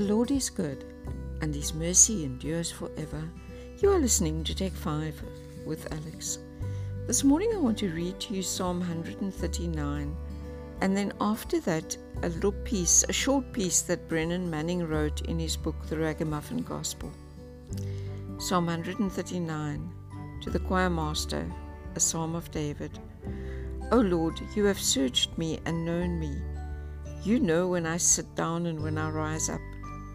The Lord is good, and His mercy endures forever. You are listening to Take 5 with Alex. This morning I want to read to you Psalm 139, and then after that, a little piece, a short piece that Brennan Manning wrote in his book, The Ragamuffin Gospel. Psalm 139 To the choir master, a psalm of David. O Lord, you have searched me and known me. You know when I sit down and when I rise up.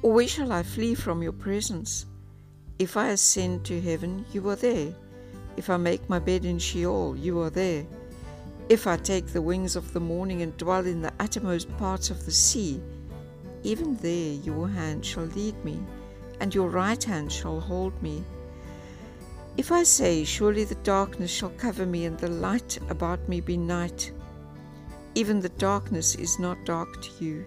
Or where shall I flee from your presence? If I ascend to heaven, you are there. If I make my bed in Sheol, you are there. If I take the wings of the morning and dwell in the uttermost parts of the sea, even there your hand shall lead me, and your right hand shall hold me. If I say, Surely the darkness shall cover me, and the light about me be night, even the darkness is not dark to you.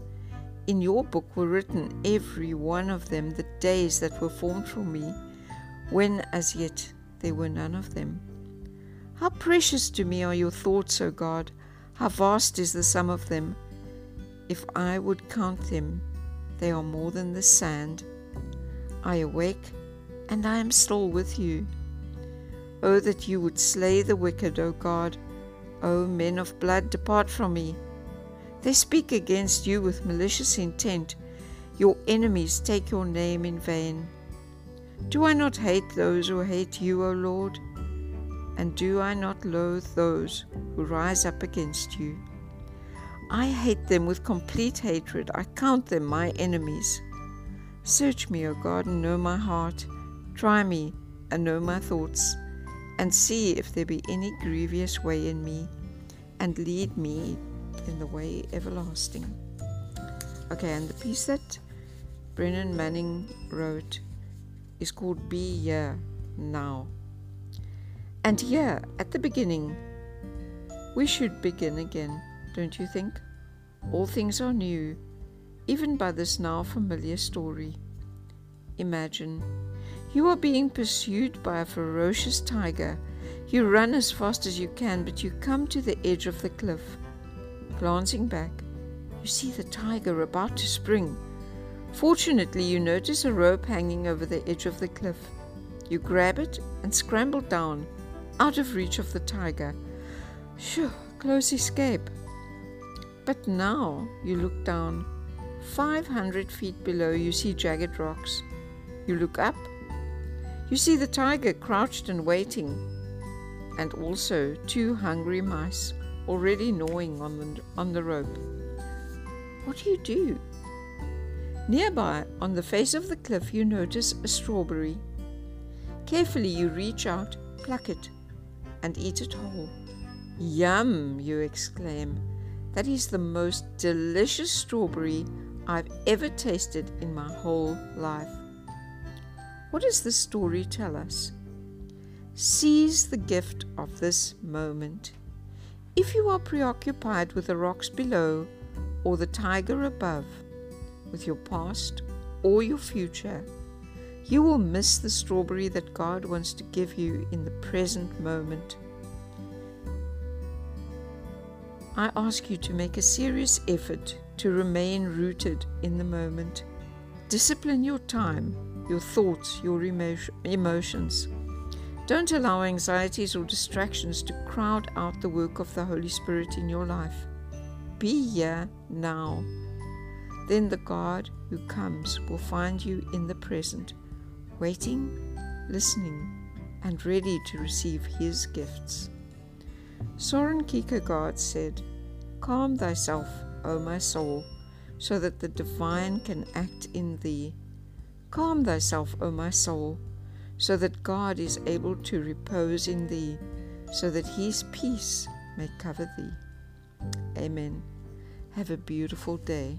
In your book were written, every one of them, the days that were formed for me, when as yet there were none of them. How precious to me are your thoughts, O God! How vast is the sum of them! If I would count them, they are more than the sand. I awake, and I am still with you. Oh, that you would slay the wicked, O God! O men of blood, depart from me. They speak against you with malicious intent. Your enemies take your name in vain. Do I not hate those who hate you, O Lord? And do I not loathe those who rise up against you? I hate them with complete hatred. I count them my enemies. Search me, O God, and know my heart. Try me and know my thoughts, and see if there be any grievous way in me, and lead me in the way everlasting. Okay, and the piece that Brennan Manning wrote is called Be Here Now. And here, at the beginning, we should begin again, don't you think? All things are new, even by this now familiar story. Imagine you are being pursued by a ferocious tiger. You run as fast as you can, but you come to the edge of the cliff. Glancing back, you see the tiger about to spring. Fortunately, you notice a rope hanging over the edge of the cliff. You grab it and scramble down, out of reach of the tiger. Phew, close escape. But now you look down. 500 feet below, you see jagged rocks. You look up. You see the tiger crouched and waiting, and also two hungry mice already gnawing on the, on the rope. What do you do? Nearby, on the face of the cliff, you notice a strawberry. Carefully, you reach out, pluck it, and eat it whole. Yum, you exclaim. That is the most delicious strawberry I've ever tasted in my whole life. What does this story tell us? Seize the gift of this moment. If you are preoccupied with the rocks below or the tiger above, with your past or your future, you will miss the strawberry that God wants to give you in the present moment. I ask you to make a serious effort to remain rooted in the moment. Discipline your time, your thoughts, your emotions. Don't allow anxieties or distractions to crowd out the work of the Holy Spirit in your life. Be here now. Then the God who comes will find you in the present waiting, listening, and ready to receive His gifts. Soren Kierkegaard said, Calm thyself, O my soul, so that the divine can act in thee. Calm thyself, O my soul, so that God is able to repose in thee, so that his peace may cover thee. Amen. Have a beautiful day.